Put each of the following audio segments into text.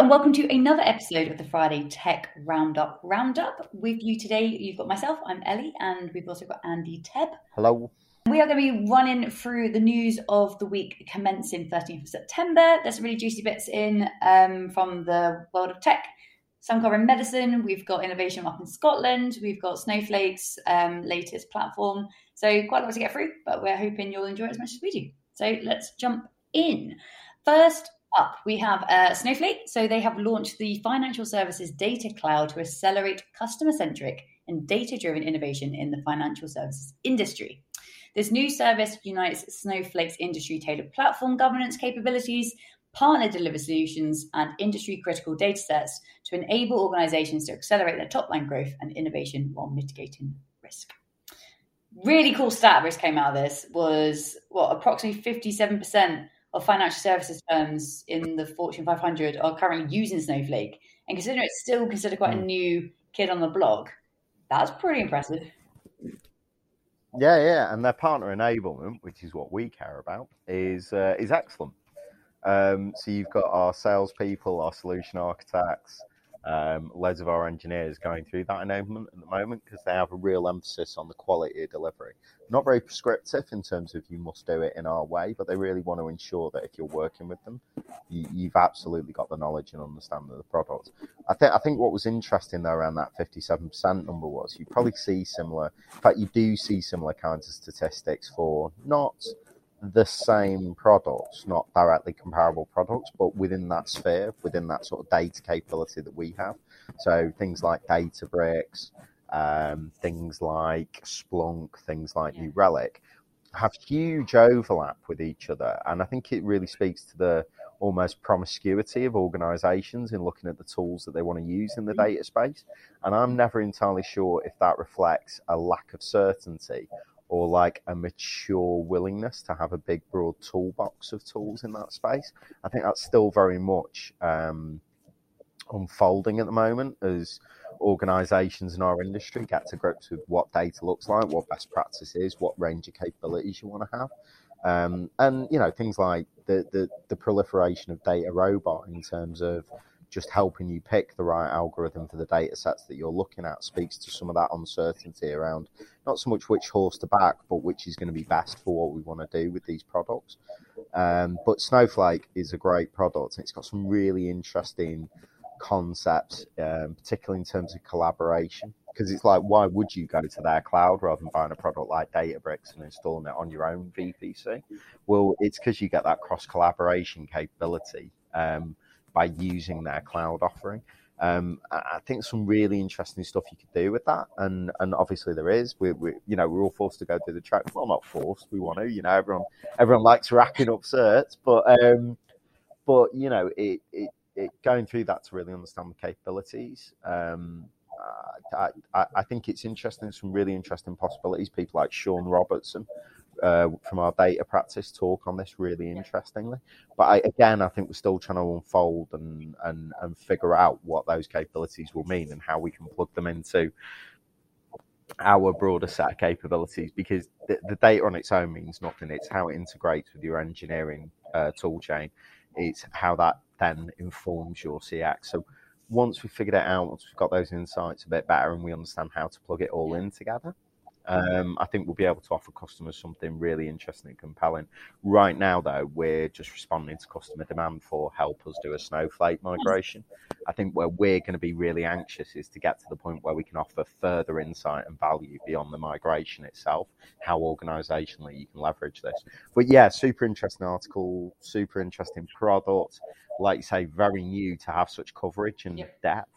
and welcome to another episode of the Friday Tech Roundup Roundup. With you today, you've got myself, I'm Ellie, and we've also got Andy Tebb. Hello. We are going to be running through the news of the week commencing 13th of September. There's some really juicy bits in um, from the world of tech. Some covering medicine. We've got innovation up in Scotland. We've got Snowflake's um, latest platform. So quite a lot to get through, but we're hoping you'll enjoy it as much as we do. So let's jump in. First up, we have uh, Snowflake. So they have launched the Financial Services Data Cloud to accelerate customer centric and data driven innovation in the financial services industry. This new service unites Snowflake's industry tailored platform governance capabilities, partner delivered solutions, and industry critical data sets to enable organizations to accelerate their top line growth and innovation while mitigating risk. Really cool stat which came out of this was what approximately 57% of financial services firms in the Fortune 500 are currently using Snowflake. And considering it's still considered quite a hmm. new kid on the block, that's pretty impressive. Yeah, yeah, and their partner enablement, which is what we care about, is uh, is excellent. Um, so you've got our salespeople, our solution architects, um, loads of our engineers going through that enablement at the moment because they have a real emphasis on the quality of delivery. Not very prescriptive in terms of you must do it in our way, but they really want to ensure that if you're working with them, you, have absolutely got the knowledge and understanding of the product. I think I think what was interesting though around that 57% number was you probably see similar, in fact, you do see similar kinds of statistics for not the same products, not directly comparable products, but within that sphere, within that sort of data capability that we have. So things like Databricks, um, things like Splunk, things like New Relic have huge overlap with each other. And I think it really speaks to the almost promiscuity of organizations in looking at the tools that they want to use in the mm-hmm. data space. And I'm never entirely sure if that reflects a lack of certainty or like a mature willingness to have a big broad toolbox of tools in that space. I think that's still very much um, unfolding at the moment as organizations in our industry get to grips with what data looks like, what best practice is, what range of capabilities you want to have. Um, and you know things like the, the the proliferation of DataRobot in terms of just helping you pick the right algorithm for the data sets that you're looking at speaks to some of that uncertainty around not so much which horse to back, but which is going to be best for what we want to do with these products. Um, but Snowflake is a great product and it's got some really interesting concepts, um, particularly in terms of collaboration. Because it's like, why would you go to their cloud rather than buying a product like Databricks and installing it on your own VPC? Well, it's because you get that cross collaboration capability. Um, by using their cloud offering. Um, I think some really interesting stuff you could do with that, and and obviously there is. We, we you know we're all forced to go through the track. Well, not forced. We want to. You know, everyone everyone likes racking up certs, but um, but you know it, it it going through that to really understand the capabilities. Um, I, I, I think it's interesting. Some really interesting possibilities. People like Sean Robertson, uh, from our data practice talk on this really interestingly. But I, again, I think we're still trying to unfold and, and, and figure out what those capabilities will mean and how we can plug them into our broader set of capabilities because the, the data on its own means nothing. It's how it integrates with your engineering uh, tool chain. It's how that then informs your CX. So once we've figured it out, once we've got those insights a bit better and we understand how to plug it all in together, um, I think we'll be able to offer customers something really interesting and compelling. Right now, though, we're just responding to customer demand for help us do a Snowflake migration. I think where we're going to be really anxious is to get to the point where we can offer further insight and value beyond the migration itself, how organizationally you can leverage this. But yeah, super interesting article, super interesting product. Like you say, very new to have such coverage and yep. depth.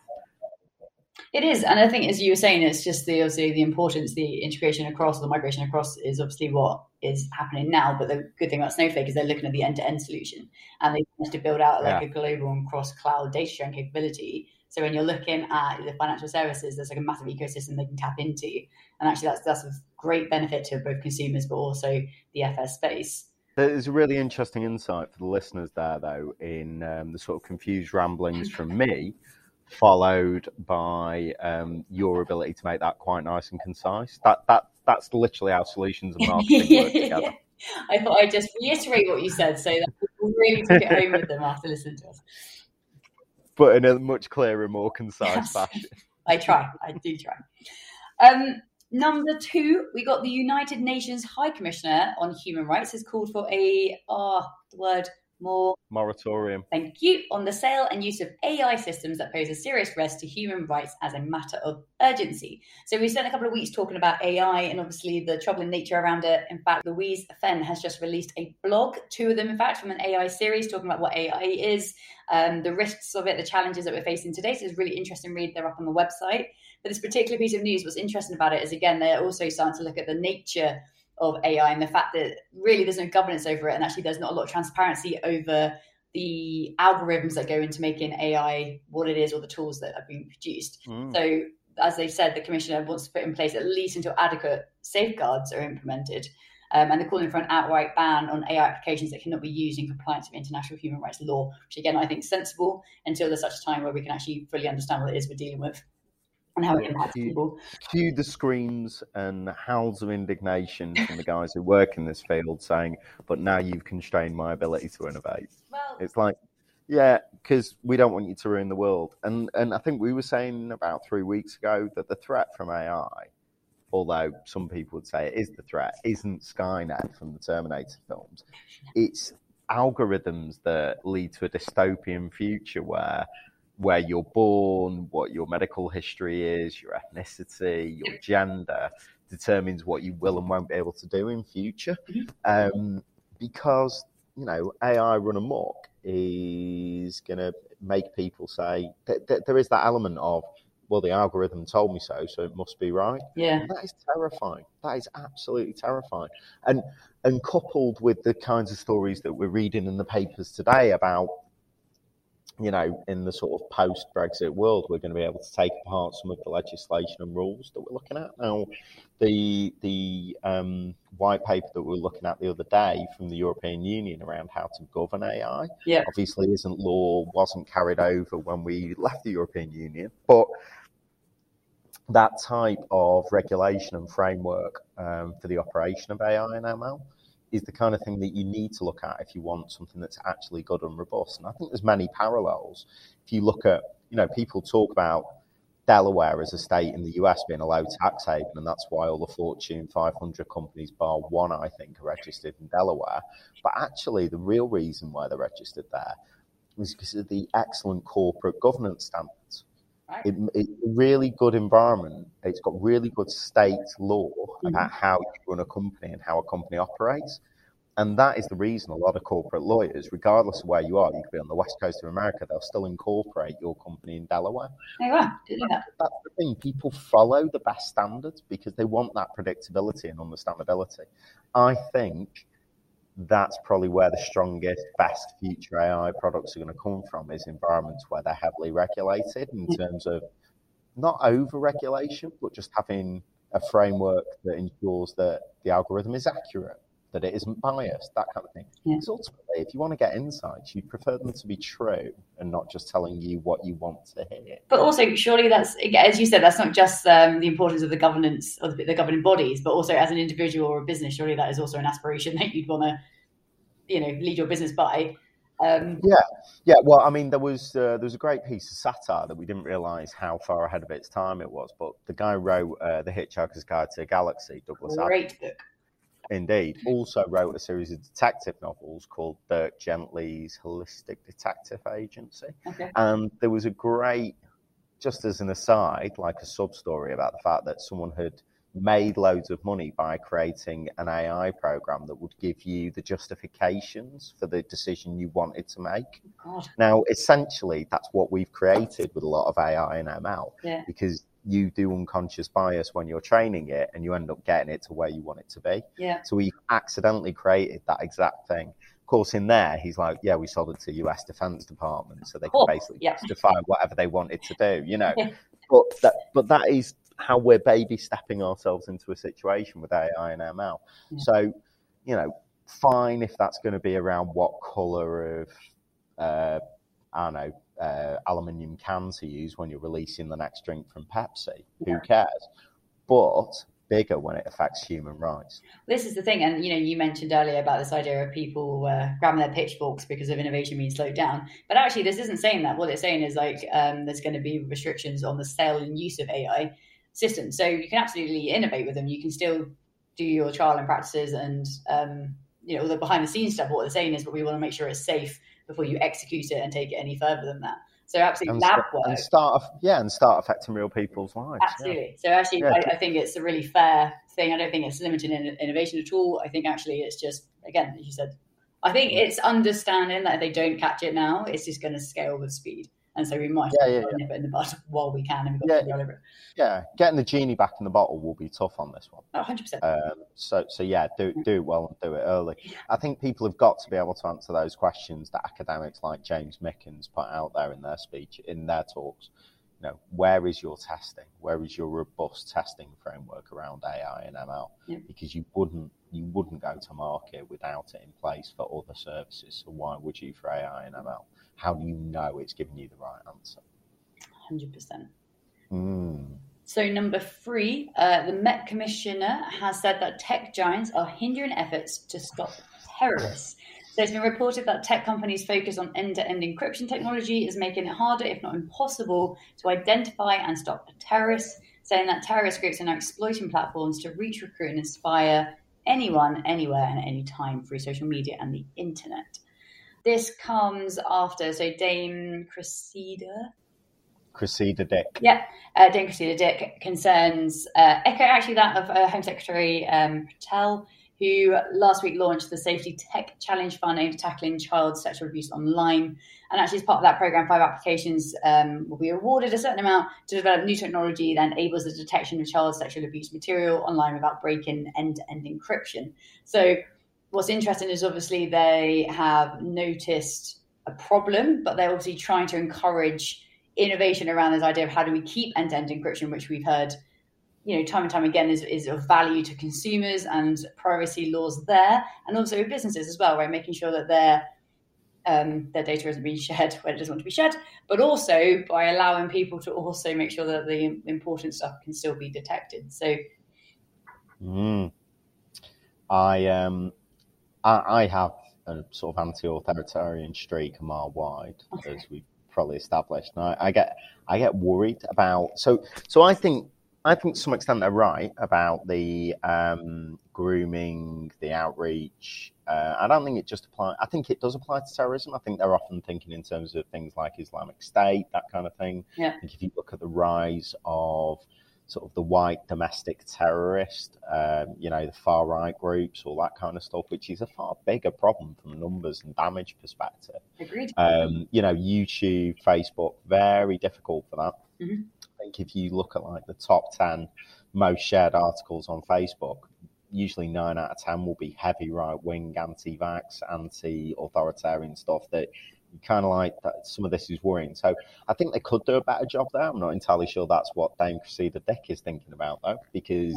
It is, and I think as you were saying, it's just the obviously the importance, the integration across, the migration across is obviously what is happening now. But the good thing about Snowflake is they're looking at the end-to-end solution, and they managed to build out like yeah. a global and cross-cloud data sharing capability. So when you're looking at the financial services, there's like a massive ecosystem they can tap into, and actually that's that's a great benefit to both consumers but also the FS space. There's a really interesting insight for the listeners there, though, in um, the sort of confused ramblings from me followed by um, your ability to make that quite nice and concise. That that that's literally how solutions and marketing work together. I thought I'd just reiterate what you said so that people really took it home with them after listening to us. but in a much clearer, more concise Yes. fashion. I try. I do try. Um, number two, we got the United Nations High Commissioner on Human Rights has called for a ah the word more Moratorium. thank you on the sale and use of AI systems that pose a serious risk to human rights as a matter of urgency. So we spent a couple of weeks talking about AI and obviously the troubling nature around it. In fact, Louise Fenn has just released a blog, two of them in fact, from an AI series talking about what AI is, um, the risks of it, the challenges that we're facing today. So it's really interesting read. They're up on the website. But this particular piece of news, what's interesting about it is again, they're also starting to look at the nature of AI and the fact that really there's no governance over it, and actually there's not a lot of transparency over the algorithms that go into making AI what it is or the tools that are being produced. Mm. So, as they said, the commissioner wants to put in place at least until adequate safeguards are implemented. Um, and they're calling for an outright ban on AI applications that cannot be used in compliance with international human rights law, which again I think is sensible until there's such a time where we can actually fully understand what it is we're dealing with and how it impacts You- people. Cue the screams and howls of indignation from the guys who work in this field saying, but now you've constrained my ability to innovate. Well, It's like, yeah, because we don't want you to ruin the world. And and I think we were saying about three weeks ago that the threat from AI, although some people would say it is the threat, isn't Skynet from the Terminator films. It's algorithms that lead to a dystopian future where where you're born, what your medical history is, your ethnicity, your gender determines what you will and won't be able to do in future. Um, because you know AI run amok is going to make people say that, that there is that element of well the algorithm told me so so it must be right. Yeah, and that is terrifying. That is absolutely terrifying. And and coupled with the kinds of stories that we're reading in the papers today about you know in the sort of post brexit world we're going to be able to take apart some of the legislation and rules that we're looking at. Now the the um, white paper that we were looking at the other day from the European Union around how to govern AI yeah, obviously isn't law, wasn't carried over when we left the European Union, but that type of regulation and framework um, for the operation of AI and ML is the kind of thing that you need to look at if you want something that's actually good and robust. And I think there's many parallels. If you look at, you know, people talk about Delaware as a state in the US being a low tax haven, and that's why all the Fortune 500 companies, bar one, I think, are registered in Delaware. But actually, the real reason why they're registered there is because of the excellent corporate governance standards. It, it's a really good environment. It's got really good state law about how you run a company and how a company operates. And that is the reason a lot of corporate lawyers, regardless of where you are, you could be on the west coast of America, they'll still incorporate your company in Delaware. Didn't know. That's the thing. People follow the best standards because they want that predictability and understandability. I think that's probably where the strongest, best future AI products are going to come from is environments where they're heavily regulated in terms of not over regulation, but just having a framework that ensures that the algorithm is accurate, that it isn't biased, that kind of thing. Yeah. Because ultimately, if you want to get insights, you prefer them to be true and not just telling you what you want to hear. But also, surely that's as you said, that's not just um, the importance of the governance of the, the governing bodies, but also as an individual or a business. Surely that is also an aspiration that you'd want to, you know, lead your business by. Um, Yeah, well, I mean, there was uh, there was a great piece of satire that we didn't realise how far ahead of its time it was. But the guy wrote uh, the Hitchhiker's Guide to the Galaxy, Douglas Adams, great book. Indeed, also wrote a series of detective novels called Dirk Gently's Holistic Detective Agency. Okay. And there was a great, just as an aside, like a sub story about the fact that someone had made loads of money by creating an AI program that would give you the justifications for the decision you wanted to make. Oh, God. Now, essentially, that's what we've created with a lot of AI and ML Yeah. because you do unconscious bias when you're training it and you end up getting it to where you want it to be. Yeah. So we've accidentally created that exact thing. Of course, in there, he's like, yeah, we sold it to US Defense Department so they could Oh, basically yeah. justify whatever they wanted to do, you know. But that, but that is how we're baby stepping ourselves into a situation with AI and ML. Yeah. So, you know, fine if that's going to be around what color of, uh, I don't know, uh, aluminium can to use when you're releasing the next drink from Pepsi. Yeah. Who cares? But bigger when it affects human rights. This is the thing, and you know, you mentioned earlier about this idea of people uh, grabbing their pitchforks because of innovation being slowed down. But actually, this isn't saying that. What it's saying is like um, there's going to be restrictions on the sale and use of AI systems. So you can absolutely innovate with them. You can still do your trial and practices and um, you know all the behind the scenes stuff. What they're saying is, but we want to make sure it's safe before you execute it and take it any further than that. So absolutely, and lab start, work. and start, yeah, and start affecting real people's lives. yeah. Absolutely. So actually, Yeah. I, I think it's a really fair thing. I don't think it's limited in innovation at all. I think actually it's just again, as you said, I think it's understanding that if they don't catch it now, it's just going to scale with speed. And so we might Yeah, yeah, well yeah. nip it in the bud while we can, and we've got Yeah. to over it. Yeah, getting the genie back in the bottle will be tough on this one. Oh, 100%. Um, so, so yeah, do do it well and do it early. I think people have got to be able to answer those questions that academics like James Mickens put out there in their speech, in their talks. You know, where is your testing? Where is your robust testing framework around AI and ML? Yeah. Because you wouldn't you wouldn't go to market without it in place for other services. So why would you for AI and ML? How do you know it's giving you the right answer? 100%. Mm. So, number three, uh, the Met Commissioner has said that tech giants are hindering efforts to stop terrorists. So, it's been reported that tech companies' focus on end to end encryption technology is making it harder, if not impossible, to identify and stop terrorists, saying that terrorist groups are now exploiting platforms to reach, recruit, and inspire anyone, anywhere, and at any time through social media and the internet. This comes after, so Dame Cressida, Cressida Dick. yeah, uh, Dame Cressida Dick concerns uh, echo actually that of uh, Home Secretary um, Patel, who last week launched the Safety Tech Challenge Fund aimed at tackling child sexual abuse online. And actually, as part of that program, five applications um, will be awarded a certain amount to develop new technology that enables the detection of child sexual abuse material online without breaking end-to-end encryption. So, what's interesting is obviously they have noticed a problem, but they're obviously trying to encourage innovation around this idea of how do we keep end-to-end encryption, which we've heard, you know, time and time again is, is of value to consumers and privacy laws there, and also businesses as well, right? Making sure that their um, their data isn't being shared where it doesn't want to be shared, but also by allowing people to also make sure that the important stuff can still be detected. So Mm. I um, I, I have a sort of anti-authoritarian streak a mile wide, Okay. as we probably established. And I, I get I get worried about so so I think I think to some extent they're right about the um, grooming, the outreach. Uh, I don't think it just apply. I think it does apply to terrorism. I think they're often thinking in terms of things like Islamic State, that kind of thing. Yeah. I think if you look at the rise of sort of the white domestic terrorist, um, you know, the far right groups, all that kind of stuff, which is a far bigger problem from a numbers and damage perspective. agreed. Um, you know, YouTube, Facebook, very difficult for that. Mhm. Think if you look at like the top 10 most shared articles on Facebook, usually nine out of 10 will be heavy right wing, anti vax, anti authoritarian stuff that you kind of like that some of this is worrying. So I think they could do a better job there. I'm not entirely sure that's what Dame Cressida Dick is thinking about though, because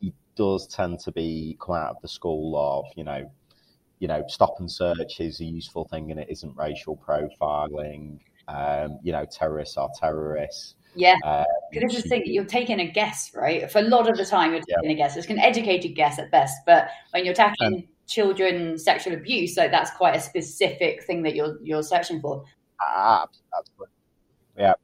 he does tend to be come out of the school of, you know, you know, stop and search is a useful thing and it isn't racial profiling. Um, you know, terrorists are terrorists. Yeah. Um, Because this is the thing, you're taking a guess, right? For a lot of the time, you're Yeah. taking a guess. It's an educated guess at best, but when you're tackling children sexual abuse, like that's quite a specific thing that you're you're searching for. Absolutely. Yeah.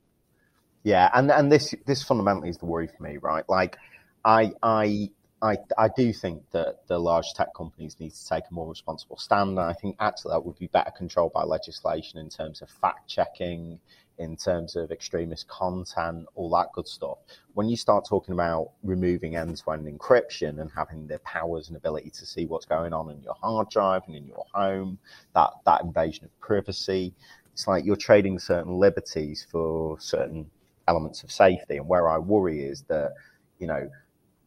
Yeah, and and this this fundamentally is the worry for me, right? Like, I I I I do think that the large tech companies need to take a more responsible stand, and I think actually that would be better controlled by legislation in terms of fact checking, in terms of extremist content, all that good stuff. When you start talking about removing end-to-end encryption and having the powers and ability to see what's going on in your hard drive and in your home, that that invasion of privacy, it's like you're trading certain liberties for certain elements of safety. And where I worry is that, you know,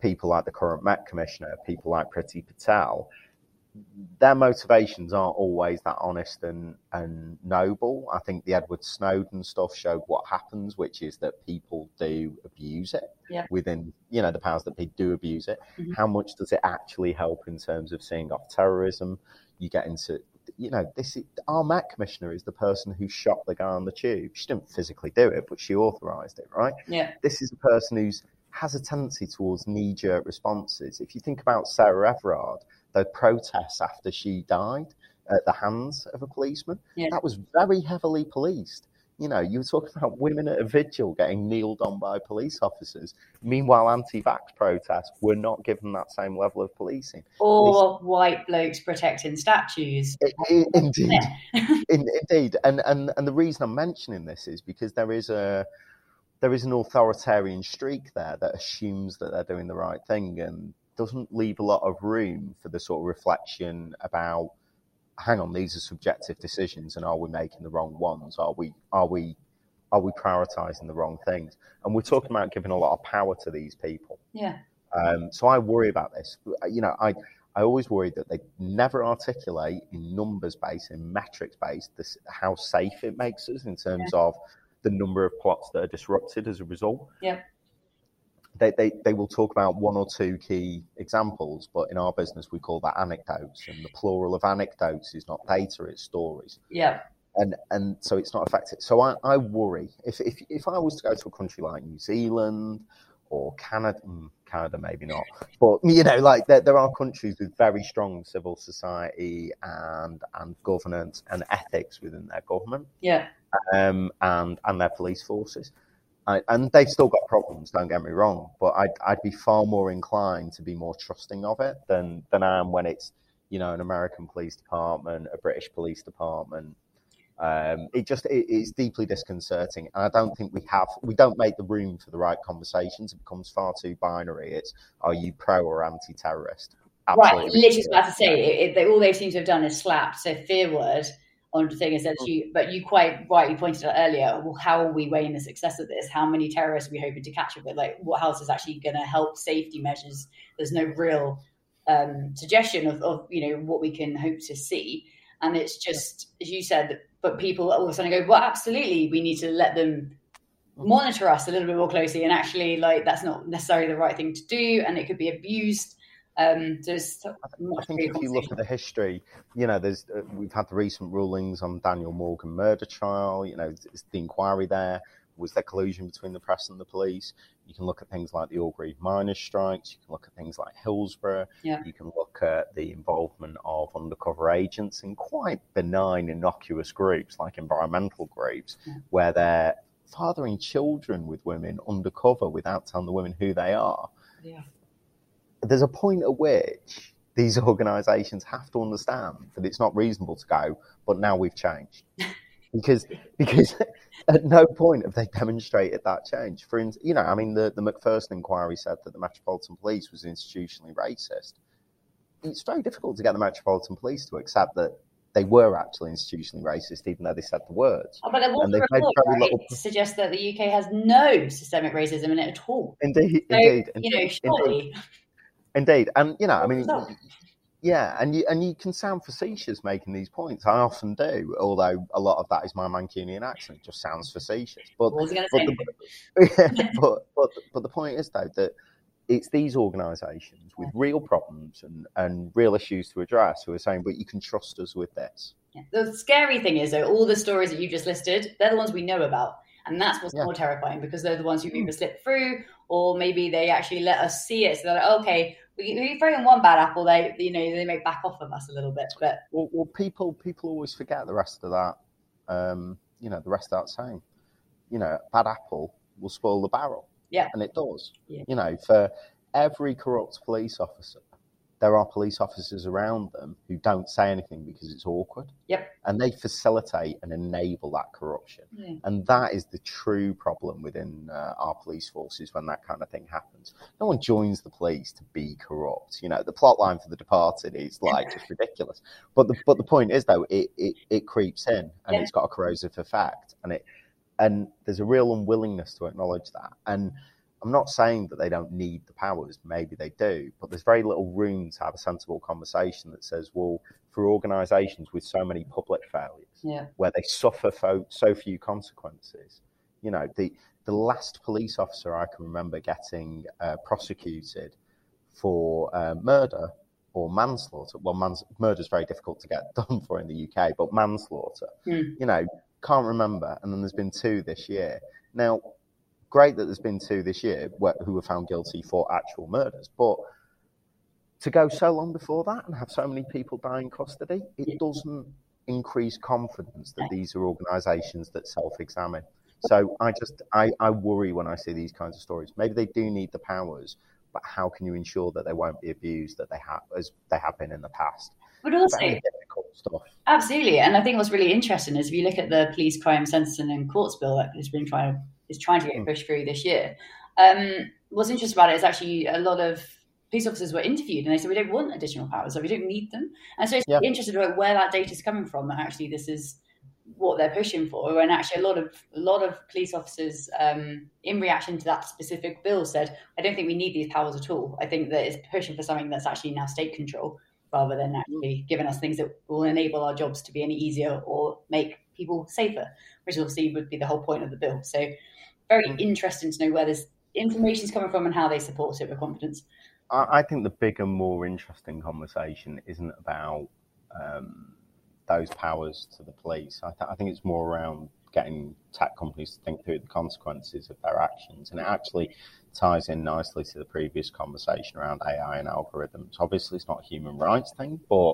people like the current Met Commissioner, people like Priti Patel, their motivations aren't always that honest and, and noble. I think the Edward Snowden stuff showed what happens, which is that people do abuse it Yeah. within, you know, the powers that they do abuse it. Mhm. How much does it actually help in terms of seeing off terrorism? You get into, you know, this is, our Met Commissioner is the person who shot the guy on the tube. She didn't physically do it, but she authorised it, right? Yeah. This is a person who's has a tendency towards knee jerk responses. If you think about Sarah Everard, the protests after she died at the hands of a policeman, Yeah. that was very heavily policed. You know, you were talking about women at a vigil getting kneeled on by police officers. Meanwhile, anti-vax protests were not given that same level of policing. Or white blokes protecting statues. I- I- indeed, Yeah. In, indeed, and, and and the reason I'm mentioning this is because there is a there is an authoritarian streak there that assumes that they're doing the right thing and doesn't leave a lot of room for the sort of reflection about hang on these are subjective decisions and are we making the wrong ones are we are we are we prioritizing the wrong things and we're talking about giving a lot of power to these people Yeah. um, so I worry about this. You know, I I always worry that they never articulate in numbers based, in metrics based, this how safe it makes us in terms of the number of plots that are disrupted as a result. Yeah. They, they, they will talk about one or two key examples, but in our business we call that anecdotes, and the plural of anecdotes is not data; it's stories Yeah. and and so it's not affected. So I, I worry if, if if I was to go to a country like New Zealand or Canada, mm, Canada maybe not, but you know, like there, there are countries with very strong civil society and and governance and ethics within their government Yeah. um, and and their police forces. I, and they've still got problems. Don't get me wrong, but I'd I'd be far more inclined to be more trusting of it than than I am when it's you know an American police department, a British police department. Um, it just it's deeply disconcerting, and I don't think we have we don't make the room for the right conversations. It becomes far too binary. It's are you pro or anti-terrorist? Right. Literally about to say, it, it, they, all they seem to have done is slapped so fear word on the thing of you. But you quite rightly pointed out earlier, well, how are we weighing the success of this? How many terrorists are we hoping to catch up with? Like, what else is actually going to help safety measures? There's no real um, suggestion of, of, you know, what we can hope to see. And it's just, as you said, but people all of a sudden go, well, absolutely, we need to let them monitor us a little bit more closely. And actually, like, that's not necessarily the right thing to do. And it could be abused. Um, there's I think if you look at the history, you know, there's uh, we've had the recent rulings on Daniel Morgan murder trial. You know, the inquiry there was there collusion between the press and the police. You can look at things like the Orgreave miners' strikes. You can look at things like Hillsborough. Yeah. You can look at the involvement of undercover agents in quite benign, innocuous groups like environmental groups, Yeah. where they're fathering children with women undercover without telling the women who they are Yeah. there's a point at which these organisations have to understand that it's not reasonable to go, but now we've changed. Because because at no point have they demonstrated that change. For you know, I mean, the, the Macpherson inquiry said that the Metropolitan Police was institutionally racist. It's very difficult to get the Metropolitan Police to accept that they were actually institutionally racist, even though they said the words. Oh, but there was And a report right, little- to suggest that the UK has no systemic racism in it at all. Indeed, So, indeed, you know, indeed, surely. indeed, and you know, I mean. Yeah, and you and you can sound facetious making these points. I often do, although a lot of that is my Mancunian accent. Just sounds facetious. But What was I going but the, say? but, but but the point is though that it's these organisations with real problems and, and real issues to address who are saying, but you can trust us with this. Yeah. The scary thing is, though, all the stories that you just listed, they're the ones we know about. And that's what's Yeah. more terrifying because they're the ones who Mm. either slip through or maybe they actually let us see it. So they're like, okay, we, we throw in one bad apple, they, you know, they may back off of us a little bit. But Well, well people people always forget the rest of that. Um, you know, the rest of that saying. You know, bad apple will spoil the barrel. Yeah. and it does. Yeah. You know, for every corrupt police officer, there are police officers around them who don't say anything because it's awkward. Yep. And they facilitate and enable that corruption. Yeah. And that is the true problem within uh, our police forces when that kind of thing happens. No one joins the police to be corrupt. You know, the plot line for The Departed is like just ridiculous. But the but the point is though, it it, it creeps in and Yeah. it's got a corrosive effect, and it and there's a real unwillingness to acknowledge that. And I'm not saying that they don't need the powers. Maybe they do, but there's very little room to have a sensible conversation that says, well, for organisations with so many public failures, yeah, where they suffer fo- so few consequences. You know, the the last police officer I can remember getting uh, prosecuted for uh, murder or manslaughter. Well, mans- murder is very difficult to get done for in the UK, but manslaughter, Hmm. you know, can't remember. And then there's been two this year. Now, great that there's been two this year who were found guilty for actual murders, but to go so long before that and have so many people die in custody, it doesn't increase confidence that these are organisations that self-examine. So I just I, I worry when I see these kinds of stories. Maybe they do need the powers, but how can you ensure that they won't be abused that they have as they have been in the past? But also difficult stuff. Absolutely, and I think what's really interesting is if you look at the police crime sentencing and courts bill that has been trying is trying to get hmm. pushed through this year. Um, what's interesting about it is actually a lot of police officers were interviewed and they said we don't want additional powers, so we don't need them. And so it's yeah. interested about where that data is coming from. And actually, this is what they're pushing for. And actually, a lot of a lot of police officers, um, in reaction to that specific bill, said, "I don't think we need these powers at all. I think that it's pushing for something that's actually now state control." Rather than actually giving us things that will enable our jobs to be any easier or make people safer, which obviously would be the whole point of the bill. So, very mm. interesting to know where this information is coming from and how they support it with confidence. I think the bigger, more interesting conversation isn't about um, those powers to the police. I, th- I, think it's more around getting tech companies to think through the consequences of their actions. And it actually ties in nicely to the previous conversation around AI and algorithms. Obviously, it's not a human rights thing, but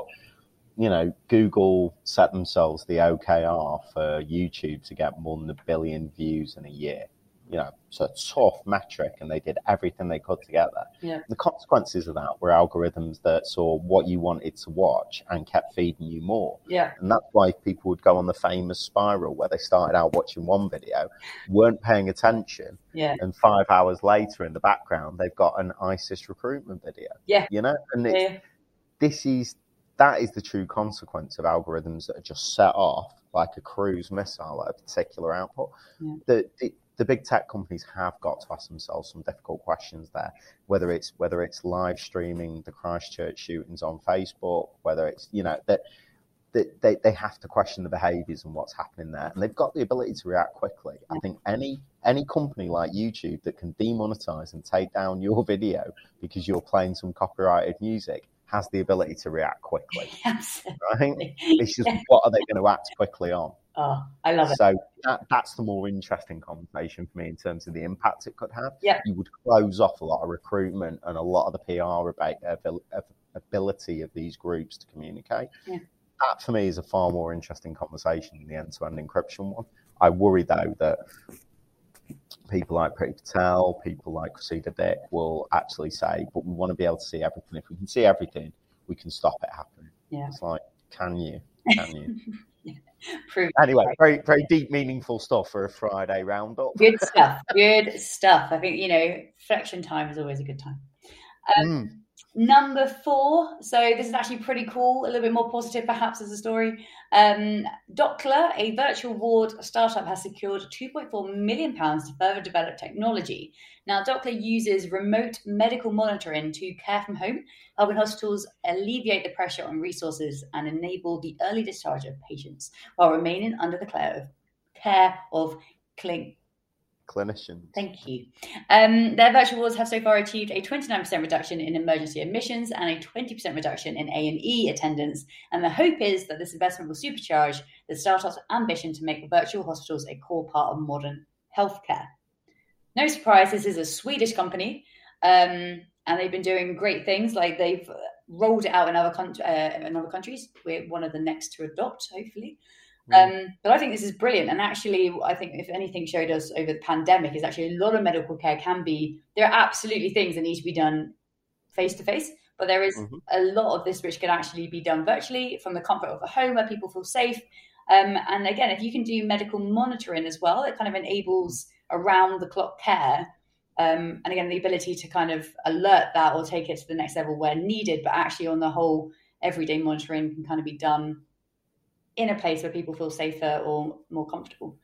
you know, Google set themselves the OKR for YouTube to get more than a billion views in a year you know, it's a tough metric and they did everything they could to get there. Yeah. The consequences of that were algorithms that saw what you wanted to watch and kept feeding you more. Yeah. And that's why people would go on the famous spiral where they started out watching one video, weren't paying attention. Yeah. And five hours later in the background, they've got an ISIS recruitment video. Yeah. You know, and yeah. this is, that is the true consequence of algorithms that are just set off like a cruise missile at a particular output. Yeah. The, the, the big tech companies have got to ask themselves some difficult questions there. Whether it's whether it's live streaming the Christchurch shootings on Facebook, whether it's you know that they, they have to question the behaviors and what's happening there, and they've got the ability to react quickly. I think any any company like YouTube that can demonetize and take down your video because you're playing some copyrighted music has the ability to react quickly. Absolutely. Right? It's just what are they going to act quickly on? Oh, I love it. So that, that's the more interesting conversation for me in terms of the impact it could have. Yeah. You would close off a lot of recruitment and a lot of the PR ability of these groups to communicate. Yeah. That for me is a far more interesting conversation than the end-to-end encryption one. I worry though that people like Priti Patel, people like Cressida Dick will actually say, but we want to be able to see everything. If we can see everything, we can stop it happening. Yeah. It's like, can you? Can you? Prove anyway, very very deep, meaningful stuff for a Friday roundup. Good stuff. Good stuff. I think you know, reflection time is always a good time. Um, mm. Number four. So this is actually pretty cool. A little bit more positive, perhaps, as a story. Um, Doccla, a virtual ward startup, has secured 2.4 million pounds to further develop technology. Now, Doccla uses remote medical monitoring to care from home, helping hospitals alleviate the pressure on resources and enable the early discharge of patients while remaining under the care of care of clink clinicians. Thank you. Um, their virtual wards have so far achieved a 29% reduction in emergency admissions and a 20% reduction in A&E attendance. And the hope is that this investment will supercharge the startup's ambition to make virtual hospitals a core part of modern healthcare. No surprise, this is a Swedish company, um, and they've been doing great things. Like they've rolled it out in other, con- uh, in other countries. We're one of the next to adopt, hopefully. Um, but I think this is brilliant. And actually, I think if anything showed us over the pandemic is actually a lot of medical care can be, there are absolutely things that need to be done face to face, but there is mm-hmm. a lot of this which can actually be done virtually from the comfort of a home where people feel safe. Um, and again, if you can do medical monitoring as well, it kind of enables around the clock care. Um, and again, the ability to kind of alert that or take it to the next level where needed, but actually on the whole, everyday monitoring can kind of be done in a place where people feel safer or more comfortable.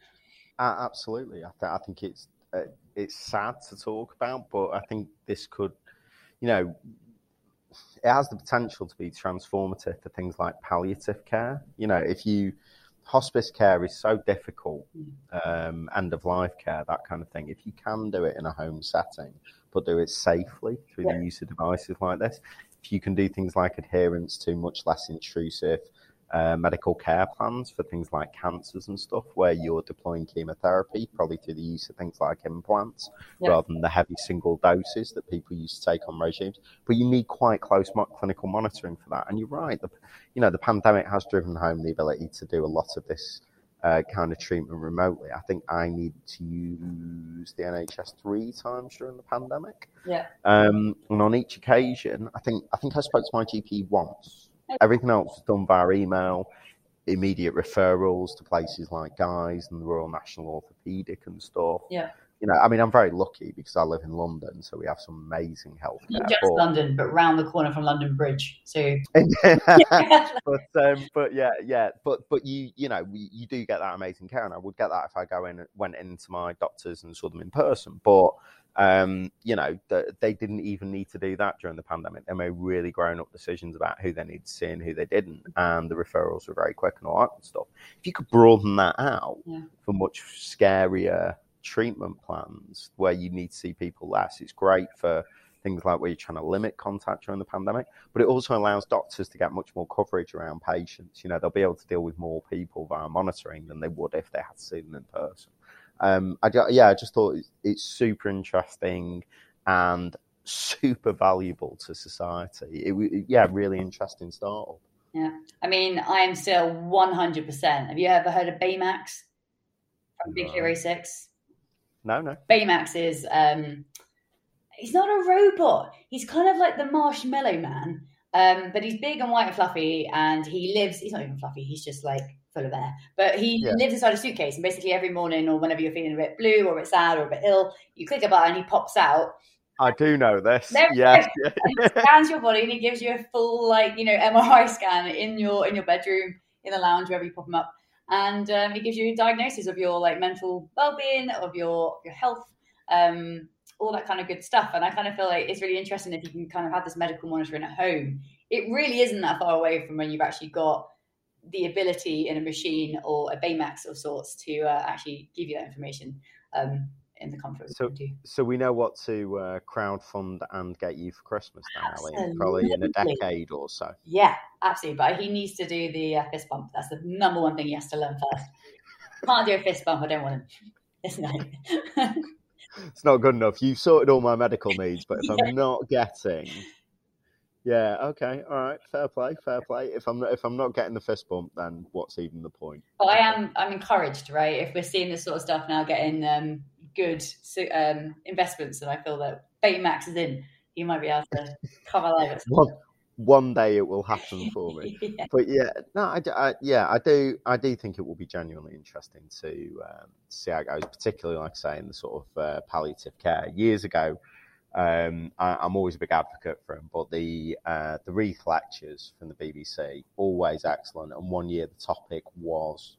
Uh, absolutely, I, th- I, think it's uh, it's sad to talk about, but I think this could, you know, it has the potential to be transformative for things like palliative care. You know, if you hospice care is so difficult, mm. um, end of life care, that kind of thing. If you can do it in a home setting, but do it safely through yeah. the use of devices like this, if you can do things like adherence to much less intrusive uh, medical care plans for things like cancers and stuff, where you're deploying chemotherapy, probably through the use of things like implants, Yeah. rather than the heavy single doses that people used to take on regimes. But you need quite close mo- clinical monitoring for that. And you're right, the, you know, the pandemic has driven home the ability to do a lot of this uh, kind of treatment remotely. I think I need to use the NHS three times during the pandemic. Yeah. Um, and on each occasion, I think I think I spoke to my GP once. Everything else was done via email, immediate referrals to places like Guy's and the Royal National Orthopaedic and stuff. Yeah. You know, I mean, I'm very lucky because I live in London, so we have some amazing health. Not just but- London, but round the corner from London Bridge. So but um, but yeah, yeah, but but you you know we, you do get that amazing care, and I would get that if I go in and went into my doctors and saw them in person. But um, you know th- they didn't even need to do that during the pandemic. They made really grown up decisions about who they needed to see and who they didn't, and the referrals were very quick and all that good stuff. If you could broaden that out Yeah. for much scarier treatment plans where you need to see people less, it's great for things like where you're trying to limit contact during the pandemic, but it also allows doctors to get much more coverage around patients. You know, they'll be able to deal with more people via monitoring than they would if they had to see them in person. Um, I, yeah, I just thought it's, super interesting and super valuable to society. It, yeah, really interesting startup. Yeah, I mean, I am still 100%. Have you ever heard of Baymax from Big. Hero 6? No, no. Baymax is, um, he's not a robot. He's kind of like the Marshmallow Man, um, but he's big and white and fluffy, and he lives, he's not even fluffy, he's just like full of air. But he Yeah. lives inside a suitcase, and basically every morning or whenever you're feeling a bit blue or a bit sad or a bit ill, you click a button, he pops out, I do know this. There we Yes. and he scans your body and he gives you a full like you know MRI scan in your in your bedroom in the lounge wherever you pop him up and um, he gives you a diagnosis of your like mental well-being of your your health um, all that kind of good stuff and I kind of feel like it's really interesting if you can kind of have this medical monitoring at home it really isn't that far away from when you've actually got the ability in a machine or a Baymax of sorts to uh, actually give you that information um, in the comfort of So-. So we know what to uh, crowdfund and get you for Christmas now, Ali, probably in a decade or so. Yeah, absolutely. But he needs to do the uh, fist bump. That's the number one thing he has to learn first. Can't do a fist bump. I don't want him. It's no. It's not good enough. You've sorted all my medical needs, but if Yeah. I'm not getting, yeah, okay, all right, fair play, fair play. If I'm not, if I'm not getting the fist bump, then what's even the point? but I am. I'm encouraged, right? If we're seeing this sort of stuff now, getting um, good um, investments, and I feel that Baymax is in, he might be able to cover life. One one day it will happen for me. yeah. But yeah, no, I yeah, I do, I do think it will be genuinely interesting to um, see how it goes, particularly like I say in the sort of uh, palliative care. Years ago, um, I, I'm always a big advocate for them, but the uh, the Reith lectures from the BBC always excellent. And one year the topic was,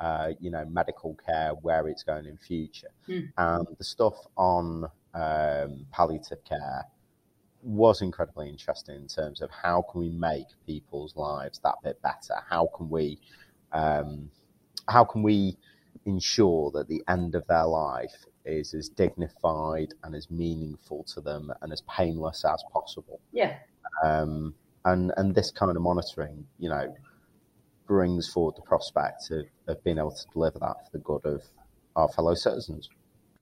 uh, you know, medical care, where it's going in future, Hmm. and the stuff on um, palliative care was incredibly interesting in terms of how can we make people's lives that bit better? How can we, um, how can we ensure that the end of their life is as dignified and as meaningful to them and as painless as possible? yeah. Um, and and this kind of monitoring, you know, brings forward the prospect of, of being able to deliver that for the good of our fellow citizens.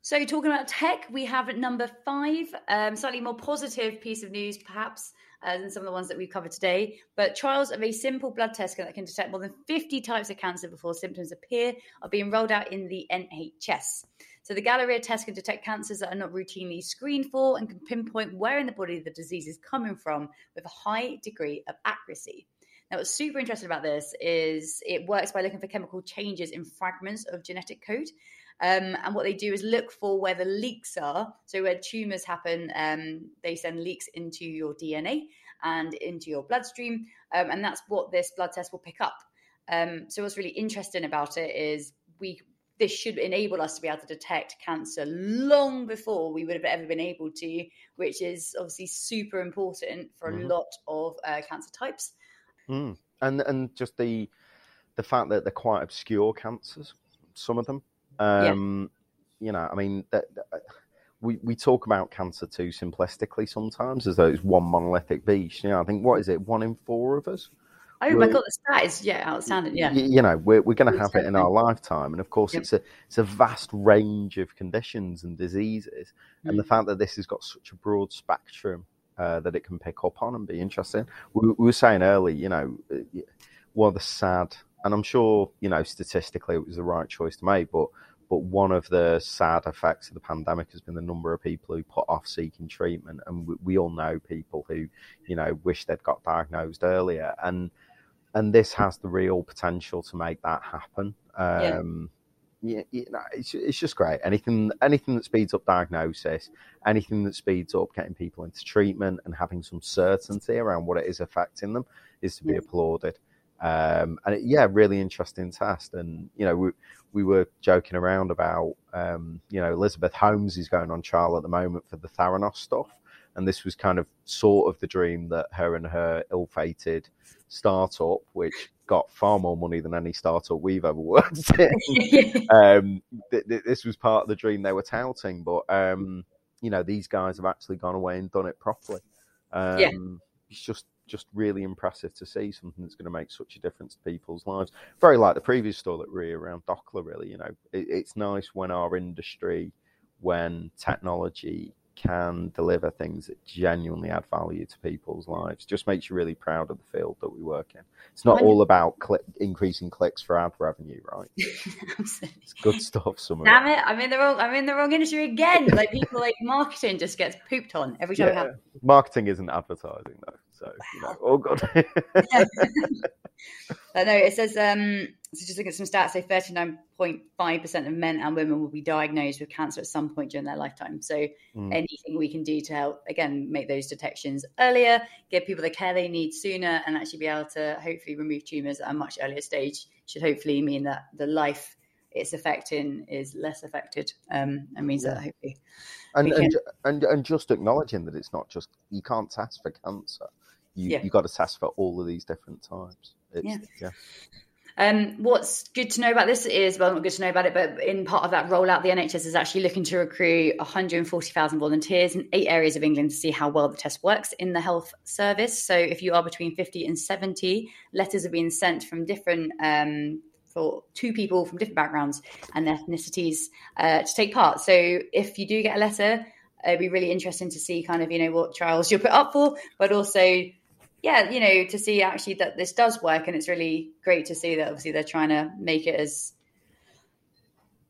So, talking about tech, we have at number five, um, slightly more positive piece of news, perhaps, uh, than some of the ones that we've covered today. But trials of a simple blood test that can detect more than 50 types of cancer before symptoms appear are being rolled out in the NHS. So, the Galleri test can detect cancers that are not routinely screened for and can pinpoint where in the body the disease is coming from with a high degree of accuracy. Now, what's super interesting about this is it works by looking for chemical changes in fragments of genetic code. Um, and what they do is look for where the leaks are. So where tumors happen, um, they send leaks into your DNA and into your bloodstream, um, and that's what this blood test will pick up. Um, so what's really interesting about it is we this should enable us to be able to detect cancer long before we would have ever been able to, which is obviously super important for Mhm. a lot of uh, cancer types. Mm. And and just the the fact that they're quite obscure cancers, some of them. Um, You know, I mean, that, that- we we talk about cancer too simplistically sometimes, as though it's one monolithic beast. You know, I think what is it, one in four of us Oh my god, the stat is yeah outstanding. Yeah, you know we're we're going to have it in our lifetime, and of course yep. it's a it's a vast range of conditions and diseases, mm. and the mm. fact that this has got such a broad spectrum uh, that it can pick up on and be interesting. We, we were saying earlier, you know, uh, one of the sad, and I'm sure you know statistically it was the right choice to make, but but one of the sad effects of the pandemic has been the number of people who put off seeking treatment, and we, we all know people who, you know, wish they'd got diagnosed earlier, and and this has the real potential to make that happen. Um, yeah. You, know, it's, it's just great. Anything anything that speeds up diagnosis, anything that speeds up getting people into treatment and having some certainty around what it is affecting them is to be yeah. applauded. Um, and it, yeah, really interesting test. And you know, we we were joking around about um, you know Elizabeth Holmes is going on trial at the moment for the Theranos stuff, and this was kind of sort of the dream that her and her ill-fated startup, which got far more money than any startup we've ever worked in. um, th- th- this was part of the dream they were touting, but um, you know these guys have actually gone away and done it properly. yeah. Um, it's just just really impressive to see something that's going to make such a difference to people's lives. Very like the previous story that we around Doccla, really. You know, it, it's nice when our industry, when technology can deliver things that genuinely add value to people's lives. Just makes you really proud of the field that we work in. It's not all about click, increasing clicks for ad revenue, right? it's good stuff. Some Damn it! I'm in the wrong. I'm in the wrong industry again. Like people like marketing just gets pooped on every time. Yeah. Marketing isn't advertising though, so you know, all good. I know it says um so just look at some stats. So 39.5% of men and women will be diagnosed with cancer at some point during their lifetime. So mm. anything we can do to help, again, make those detections earlier, give people the care they need sooner, and actually be able to hopefully remove tumors at a much earlier stage should hopefully mean that the life it's affecting is less affected um, and means yeah. that hopefully and, and, and and just acknowledging that it's not just you can't test for cancer you yeah. you got to test for all of these different types it's, yeah. yeah. Um, what's good to know about this is, well, not good to know about it, but in part of that rollout, the NHS is actually looking to recruit 140,000 volunteers in eight areas of England to see how well the test works in the health service. So if you are between 50 and 70, letters are being sent from different um, for two people from different backgrounds and ethnicities uh, to take part. So if you do get a letter, it'd be really interesting to see kind of you know what trials you're put up for, but also yeah, you know, to see actually that this does work, and it's really great to see that obviously they're trying to make it as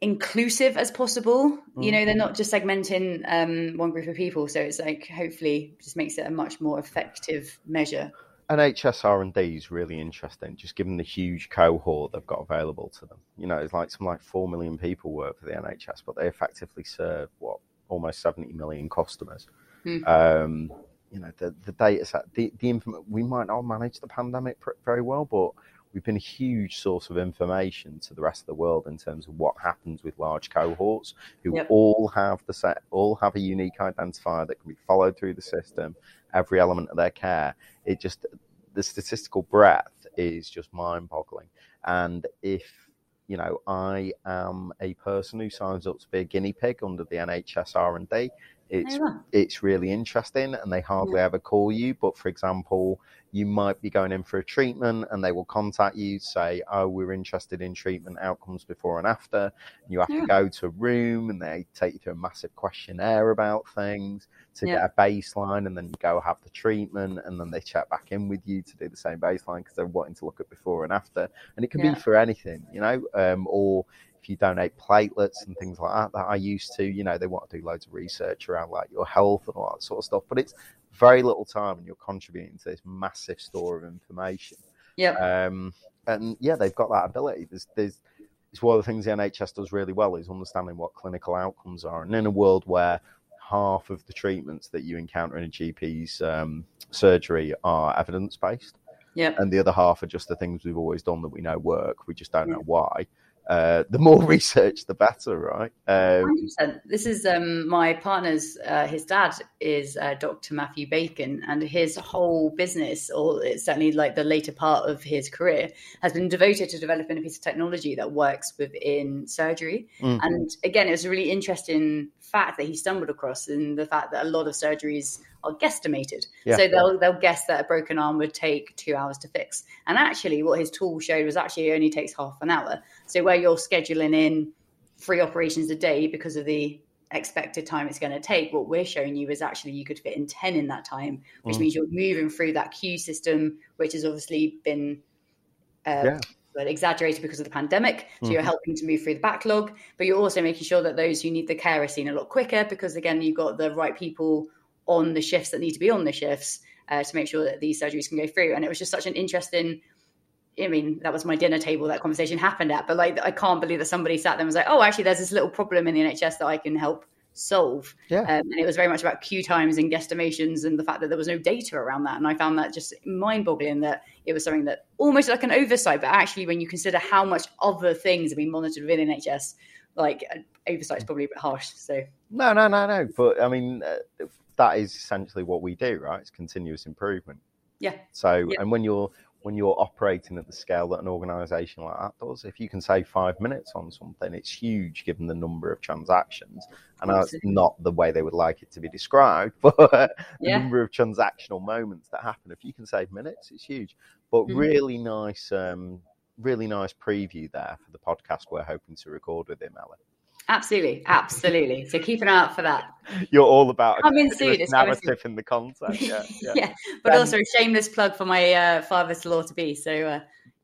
inclusive as possible. Mm-hmm. You know, they're not just segmenting um, one group of people, so it's like hopefully just makes it a much more effective measure. NHS R and D is really interesting, just given the huge cohort they've got available to them. You know, it's like some like four million people work for the NHS, but they effectively serve what almost seventy million customers. Mm. Um, you know the the data set, the the inform- we might not manage the pandemic pr- very well, but we've been a huge source of information to the rest of the world in terms of what happens with large cohorts who yep. all have the set, all have a unique identifier that can be followed through the system, every element of their care. It just the statistical breadth is just mind-boggling, and if you know, I am a person who signs up to be a guinea pig under the NHS R and D it's it's really interesting and they hardly yeah. ever call you but for example you might be going in for a treatment and they will contact you say oh we're interested in treatment outcomes before and after and you have yeah. to go to a room and they take you through a massive questionnaire about things to yeah. get a baseline and then you go have the treatment and then they check back in with you to do the same baseline because they're wanting to look at before and after and it can be for anything you know um, or if you donate platelets and things like that that I used to, you know, they want to do loads of research around like your health and all that sort of stuff. But it's very little time and you're contributing to this massive store of information. Yeah. Um, and yeah, they've got that ability. There's, there's, it's one of the things the NHS does really well is understanding what clinical outcomes are. And in a world where half of the treatments that you encounter in a GP's um, surgery are evidence based, yeah, and the other half are just the things we've always done that we know work. We just don't know why uh, the more research, the better, right? Um, this is um, my partner's. Uh, his dad is uh, Dr. Matthew Bacon, and his whole business, or it's certainly like the later part of his career, has been devoted to developing a piece of technology that works within surgery. Mm. And again, it was a really interesting fact that he stumbled across, and the fact that a lot of surgeries are guesstimated. Yeah. So they'll they'll guess that a broken arm would take two hours to fix. And actually, what his tool showed was actually it only takes half an hour. So where you're scheduling in three operations a day because of the expected time it's going to take what we're showing you is actually you could fit in 10 in that time which mm. means you're moving through that queue system which has obviously been uh, yeah exaggerated because of the pandemic. So mm-hmm. you're helping to move through the backlog, but you're also making sure that those who need the care are seen a lot quicker because, again, you've got the right people on the shifts that need to be on the shifts uh, to make sure that these surgeries can go through. And it was just such an interesting. I mean, that was my dinner table that conversation happened at, but like, I can't believe that somebody sat there and was like, oh, actually, there's this little problem in the NHS that I can help solve. Yeah. Um, and it was very much about queue times and guesstimations and the fact that there was no data around that. And I found that just mind boggling that it was something that almost like an oversight, but actually, when you consider how much other things have been monitored within NHS, like uh, oversight is probably a bit harsh. So, no, no, no, no. But I mean, uh, that is essentially what we do, right? It's continuous improvement. Yeah. So, yeah. and when you're when you're operating at the scale that an organization like that does, if you can save five minutes on something, it's huge given the number of transactions. And that's not the way they would like it to be described, but the yeah. number of transactional moments that happen. If you can save minutes, it's huge. But mm-hmm. really nice, um, really nice preview there for the podcast we're hoping to record with him, Ellen. Absolutely, absolutely. So keep an eye out for that. You're all about coming soon. Narrative in the concept. Yeah, yeah. yeah. but also a shameless plug for my uh, father-in-law to be. So uh,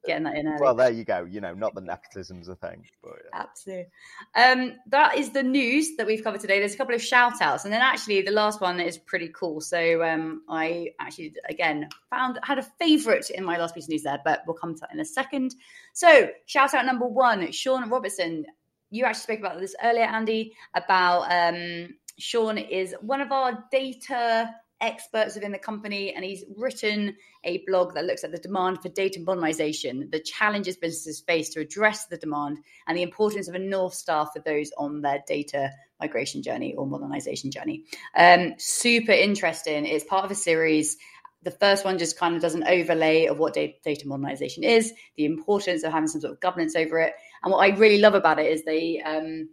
getting that in early. Well, there you go. You know, not the nepotism's a thing. But, yeah. Absolutely. Um, that is the news that we've covered today. There's a couple of shout outs, and then actually the last one is pretty cool. So um, I actually again found had a favourite in my last piece of news there, but we'll come to that in a second. So shout out number one, Sean Robertson you actually spoke about this earlier, Andy, about um, Sean is one of our data experts within the company, and he's written a blog that looks at the demand for data modernization, the challenges businesses face to address the demand, and the importance of a North Star for those on their data migration journey or modernization journey. Um, super interesting. It's part of a series. The first one just kind of does an overlay of what data modernization is, the importance of having some sort of governance over it, and what I really love about it is they, um,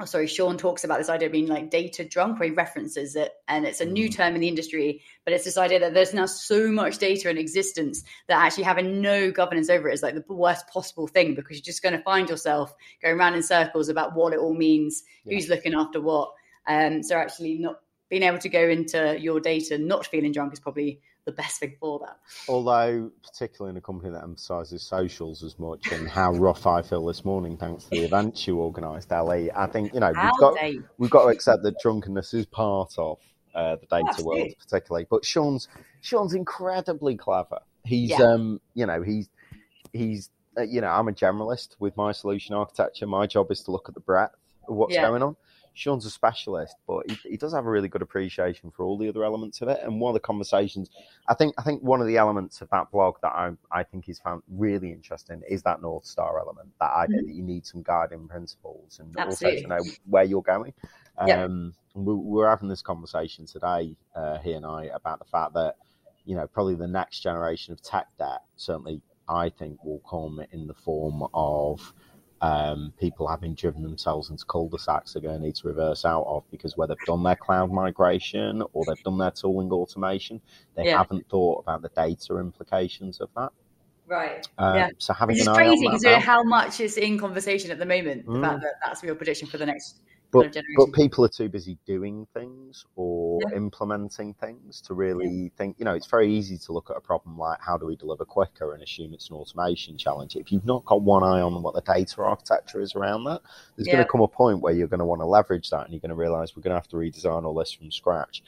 oh, sorry, Sean talks about this idea of being like data drunk, where he references it. And it's a new mm. term in the industry, but it's this idea that there's now so much data in existence that actually having no governance over it is like the worst possible thing because you're just going to find yourself going around in circles about what it all means, yeah. who's looking after what. Um, so actually not being able to go into your data not feeling drunk is probably the best thing for that. Although, particularly in a company that emphasises socials as much, and how rough I feel this morning, thanks to the events you organised, Ali, I think you know we've got we've got to accept that drunkenness is part of uh, the data oh, world, particularly. But Sean's Sean's incredibly clever. He's yeah. um you know he's he's uh, you know I'm a generalist with my solution architecture. My job is to look at the breadth of what's yeah. going on. Sean's a specialist, but he, he, does have a really good appreciation for all the other elements of it. And one of the conversations, I think, I think one of the elements of that blog that I, I think he's found really interesting is that North Star element. That idea mm-hmm. that you need some guiding principles and Absolutely. also to know where you're going. Yeah. Um, we, we're having this conversation today, uh, he and I, about the fact that you know probably the next generation of tech debt certainly I think will come in the form of um, people having driven themselves into cul-de-sacs are going to need to reverse out of because where they've done their cloud migration or they've done their tooling automation, they yeah. haven't thought about the data implications of that. Right. Um, yeah. So having is crazy considering how much is in conversation at the moment. Mm. The fact that that's your prediction for the next but, but people are too busy doing things or yeah. implementing things to really yeah. think you know it's very easy to look at a problem like how do we deliver quicker and assume it's an automation challenge if you've not got one eye on what the data architecture is around that there's yeah. going to come a point where you're going to want to leverage that and you're going to realize we're going to have to redesign all this from scratch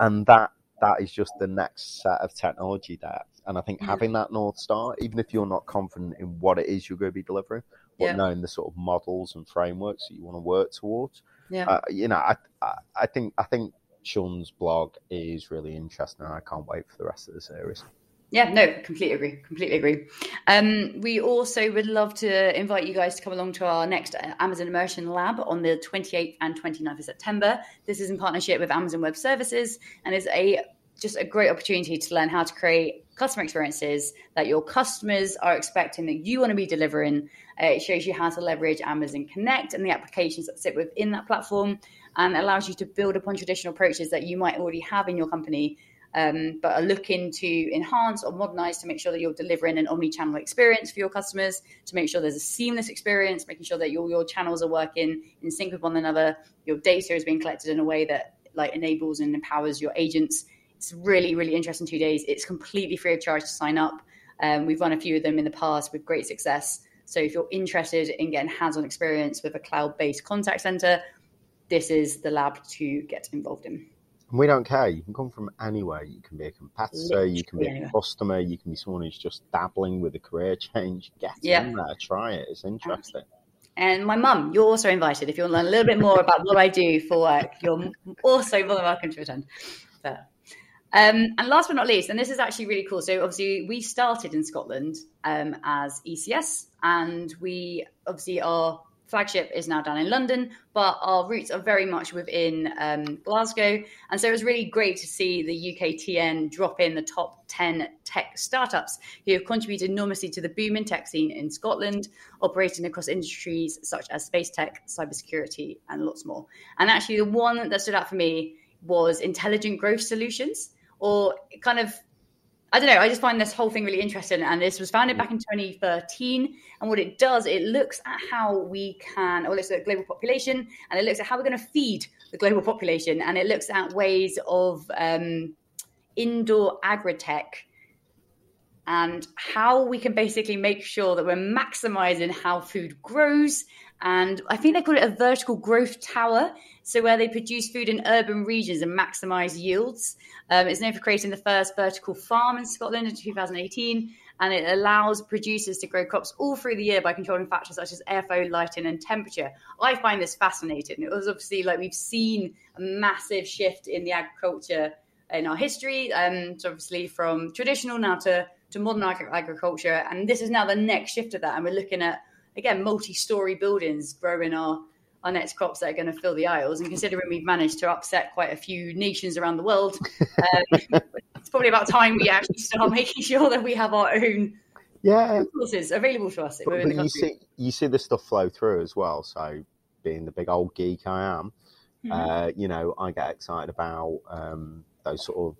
and that that is just the next set of technology there and I think having that North Star, even if you're not confident in what it is you're going to be delivering, but knowing the sort of models and frameworks that you want to work towards. Yeah. Uh, you know, I, I, I think I think Sean's blog is really interesting. and I can't wait for the rest of the series. Yeah, no, completely agree. Completely agree. Um, we also would love to invite you guys to come along to our next uh, Amazon Immersion Lab on the 28th and 29th of September. This is in partnership with Amazon Web Services and is a just a great opportunity to learn how to create customer experiences that your customers are expecting that you want to be delivering. Uh, it shows you how to leverage Amazon Connect and the applications that sit within that platform. and allows you to build upon traditional approaches that you might already have in your company um, but are looking to enhance or modernize to make sure that you're delivering an omni-channel experience for your customers, to make sure there's a seamless experience, making sure that your, your channels are working in sync with one another, your data is being collected in a way that like enables and empowers your agents. It's really, really interesting two days. It's completely free of charge to sign up. Um, we've run a few of them in the past with great success. So if you're interested in getting hands-on experience with a cloud-based contact center, this is the lab to get involved in. And we don't care. You can come from anywhere. You can be a competitor. Literally you can be a customer. You can be someone who's just dabbling with a career change. Get yeah. in there. Try it. It's interesting. And my mum, you're also invited. If you want to learn a little bit more about what I do for work, you're also more than welcome to attend. But, um, and last but not least, and this is actually really cool. So obviously, we started in Scotland um, as ECS, and we obviously are flagship is now down in London, but our roots are very much within um, Glasgow. And so it was really great to see the UKTN drop in the top 10 tech startups who have contributed enormously to the boom in tech scene in Scotland, operating across industries such as space tech, cybersecurity, and lots more. And actually, the one that stood out for me was intelligent growth solutions, or kind of I don't know. I just find this whole thing really interesting. And this was founded back in 2013. And what it does, it looks at how we can, or looks at global population, and it looks at how we're going to feed the global population. And it looks at ways of um, indoor agri-tech and how we can basically make sure that we're maximizing how food grows. And I think they call it a vertical growth tower. So, where they produce food in urban regions and maximize yields. Um, it's known for creating the first vertical farm in Scotland in 2018. And it allows producers to grow crops all through the year by controlling factors such as airflow, lighting, and temperature. I find this fascinating. It was obviously like we've seen a massive shift in the agriculture in our history. Um, so, obviously, from traditional now to to modern agriculture. And this is now the next shift of that. And we're looking at, again, multi story buildings growing our, our next crops that are going to fill the aisles. And considering we've managed to upset quite a few nations around the world, um, it's probably about time we actually start making sure that we have our own yeah resources available to us. But, but you see, you see this stuff flow through as well. So, being the big old geek I am, mm-hmm. uh, you know, I get excited about um, those sort of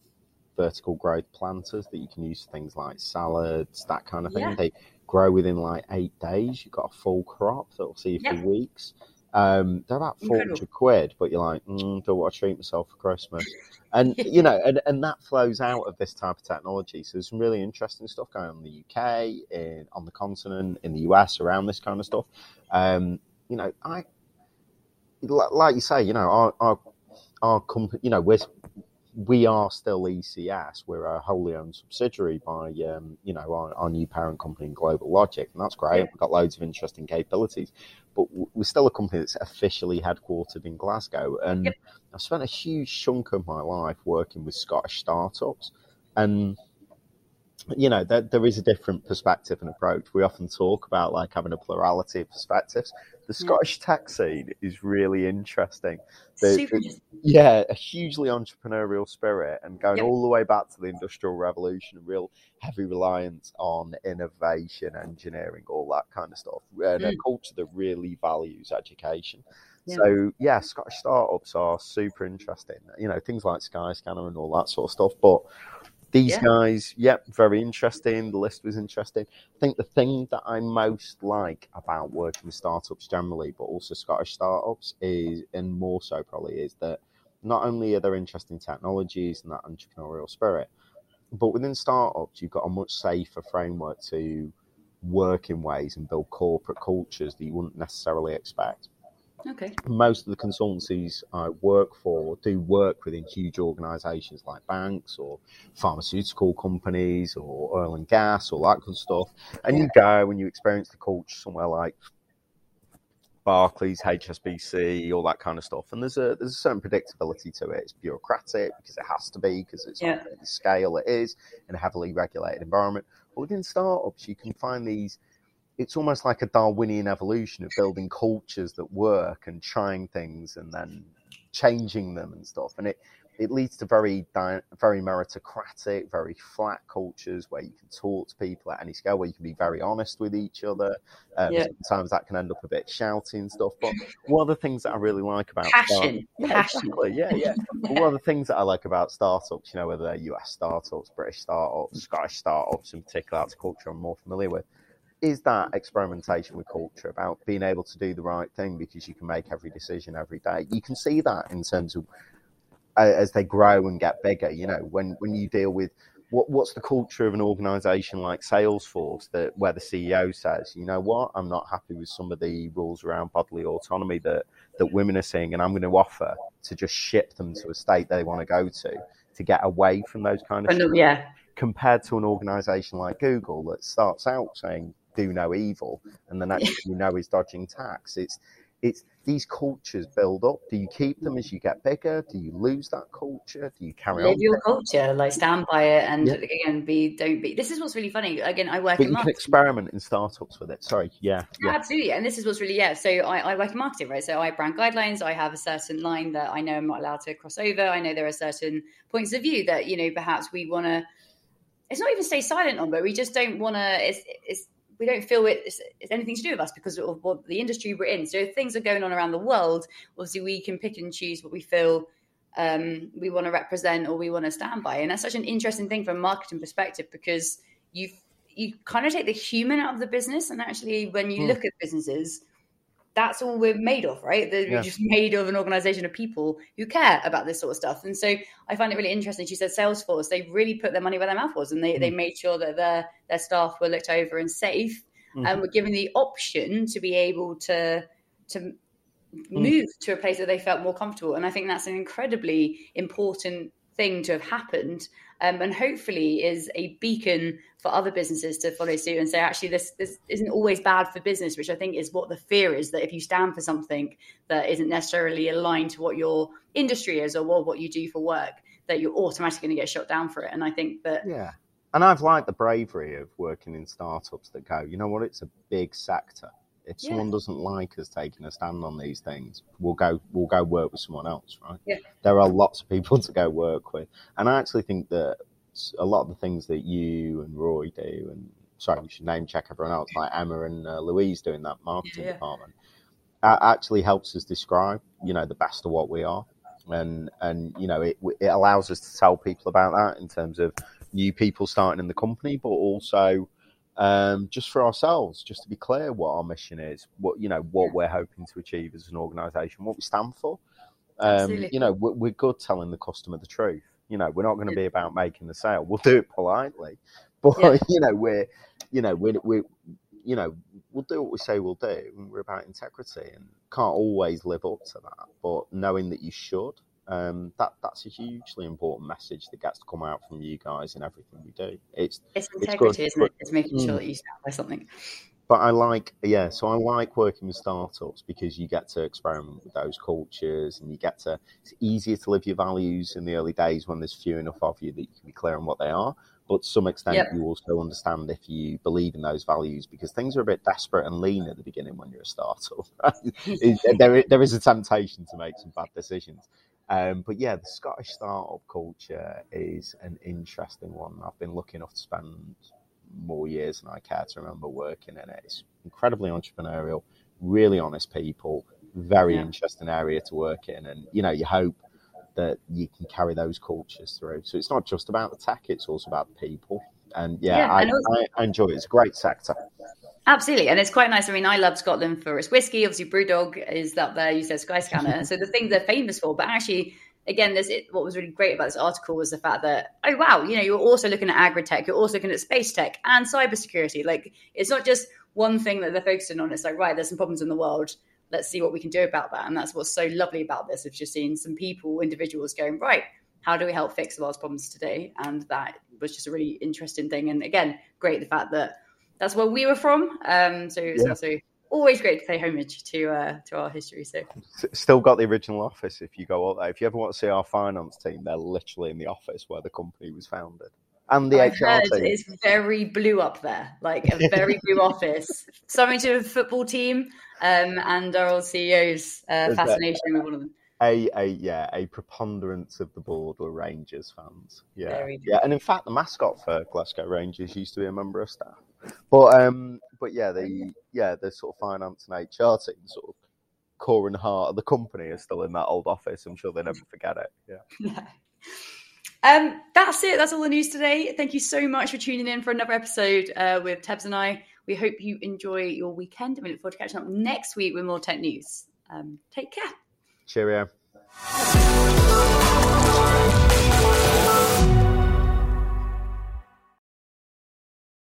vertical growth planters that you can use for things like salads, that kind of thing. Yeah. They grow within like eight days. You've got a full crop that will see you yeah. for weeks. Um, they're about 400 quid, but you're like, mm, don't want to treat myself for Christmas. And, you know, and, and that flows out of this type of technology. So there's some really interesting stuff going on in the UK, in, on the continent, in the US around this kind of stuff. Um, you know, I, like you say, you know, our, our, our company, you know, we're, we are still ECS. We're a wholly owned subsidiary by, um, you know, our, our, new parent company GlobalLogic, and that's great. We've got loads of interesting capabilities, but we're still a company that's officially headquartered in Glasgow. And yep. I've spent a huge chunk of my life working with Scottish startups, and you know, there, there is a different perspective and approach. We often talk about like having a plurality of perspectives. The Scottish yeah. tech scene is really interesting. The, yeah, a hugely entrepreneurial spirit and going yep. all the way back to the Industrial Revolution, a real heavy reliance on innovation, engineering, all that kind of stuff. And mm. a culture that really values education. Yeah. So yeah, Scottish startups are super interesting. You know, things like Skyscanner and all that sort of stuff. But these yeah. guys, yep, very interesting. The list was interesting. I think the thing that I most like about working with startups generally, but also Scottish startups, is, and more so probably, is that not only are there interesting technologies and that entrepreneurial spirit, but within startups, you've got a much safer framework to work in ways and build corporate cultures that you wouldn't necessarily expect. Okay. Most of the consultancies I work for do work within huge organisations like banks or pharmaceutical companies or oil and gas, all that kind of stuff. And you go and you experience the culture somewhere like Barclays, HSBC, all that kind of stuff. And there's a there's a certain predictability to it. It's bureaucratic because it has to be because it's yeah. the scale it is in a heavily regulated environment. But within startups, you can find these it's almost like a Darwinian evolution of building cultures that work and trying things and then changing them and stuff. And it it leads to very very meritocratic, very flat cultures where you can talk to people at any scale, where you can be very honest with each other. Um, yeah. Sometimes that can end up a bit shouty and stuff. But one of the things that I really like about passion, yeah, passion. Exactly. yeah, yeah. But one of the things that I like about startups, you know, whether they're US startups, British startups, Scottish startups in particular, that's a culture I'm more familiar with is that experimentation with culture about being able to do the right thing because you can make every decision every day. You can see that in terms of uh, as they grow and get bigger. You know, when when you deal with what what's the culture of an organization like Salesforce that where the CEO says, you know what, I'm not happy with some of the rules around bodily autonomy that that women are seeing, and I'm going to offer to just ship them to a state they want to go to to get away from those kind of yeah. Compared to an organization like Google that starts out saying do no evil, and the next yeah. you know is dodging tax. It's it's these cultures build up. Do you keep them as you get bigger? Do you lose that culture? Do you carry Live on? your culture, like stand by it, and yeah. again, be don't be. This is what's really funny. Again, I work. But in you can experiment in startups with it. Sorry, yeah, yeah, absolutely. And this is what's really yeah. So I, I work in marketing, right? So I have brand guidelines. I have a certain line that I know I'm not allowed to cross over. I know there are certain points of view that you know perhaps we want to. It's not even stay silent on, but we just don't want to. It's it's we don't feel it's, it's, anything to do with us because of what the industry we're in. So if things are going on around the world, obviously we can pick and choose what we feel um, we want to represent or we want to stand by. And that's such an interesting thing from a marketing perspective because you you kind of take the human out of the business, and actually when you mm. look at businesses, that's all we're made of, right? That yeah. We're just made of an organization of people who care about this sort of stuff. And so I find it really interesting. She said Salesforce, they really put their money where their mouth was and they, mm. they made sure that their, their staff were looked over and safe mm. and were given the option to be able to, to mm. move to a place that they felt more comfortable. And I think that's an incredibly important thing to have happened um, and hopefully is a beacon for other businesses to follow suit and say actually this this isn't always bad for business which i think is what the fear is that if you stand for something that isn't necessarily aligned to what your industry is or what, what you do for work that you're automatically going to get shot down for it. And i think that yeah. And i've liked the bravery of working in startups that go you know what? It's a big sector if yeah. someone doesn't like us taking a stand on these things, we'll go we'll go work with someone else, right? Yeah. There are lots of people to go work with, and I actually think that a lot of the things that you and Roy do, and sorry, we should name check everyone else, like Emma and uh, Louise doing that marketing yeah. department, uh, actually helps us describe, you know, the best of what we are, and and you know, it it allows us to tell people about that in terms of new people starting in the company, but also um, just for ourselves, just to be clear what our mission is, what you know, what we're hoping to achieve as an organisation, what we stand for. Um, you know, we're, we're, good telling the customer the truth. You know, we're not going to be about making the sale. We'll do it politely, but yeah. you know, we're, you know, we're, we you know, we'll do what we say we'll do, we're about integrity, and can't always live up to that. But knowing that you should, um, that that's a hugely important message that gets to come out from you guys in everything we do. It's it's integrity, it's isn't it? It's making sure mm. that you stand by something. But I like, yeah, so I like working with startups because you get to experiment with those cultures and you get to, it's easier to live your values in the early days when there's few enough of you that you can be clear on what they are. But to some extent, yep. you also understand if you believe in those values because things are a bit desperate and lean at the beginning when you're a startup. Right? there, there is a temptation to make some bad decisions. Um, but yeah, the Scottish startup culture is an interesting one. I've been lucky enough to spend more years than I care to remember working in it. It's incredibly entrepreneurial, really honest people, very yeah. interesting area to work in. And, you know, you hope that you can carry those cultures through. So it's not just about the tech, it's also about the people. And yeah, yeah I, I, I enjoy it. It's a great sector. Absolutely, and it's quite nice. I mean, I love Scotland for its whiskey. Obviously, BrewDog is up there. You said Skyscanner, so the things they're famous for. But actually, again, this it, what was really great about this article was the fact that oh wow, you know, you're also looking at agri tech, you're also looking at space tech and cybersecurity. Like it's not just one thing that they're focusing on. It's like right, there's some problems in the world. Let's see what we can do about that. And that's what's so lovely about this. Of just seen some people, individuals going right. How do we help fix the world's problems today? And that was just a really interesting thing. And again, great the fact that that's where we were from. Um, so it's yeah. also always great to pay homage to uh, to our history. So still got the original office. If you go up there, if you ever want to see our finance team, they're literally in the office where the company was founded. And the I've HR team. It's very blue up there, like a very blue office. Something to a football team, um, and our old CEO's uh, fascination with one of them. a a yeah a preponderance of the board were Rangers fans. Yeah, yeah, and in fact, the mascot for Glasgow Rangers used to be a member of staff. But um, but yeah, the yeah the sort of finance and HR team, sort of core and heart of the company, is still in that old office. I'm sure they never forget it. Yeah. Yeah. Um, that's it. That's all the news today. Thank you so much for tuning in for another episode uh, with Tebs and I. We hope you enjoy your weekend and we look forward to catching up next week with more tech news. Um, take care. Cheerio.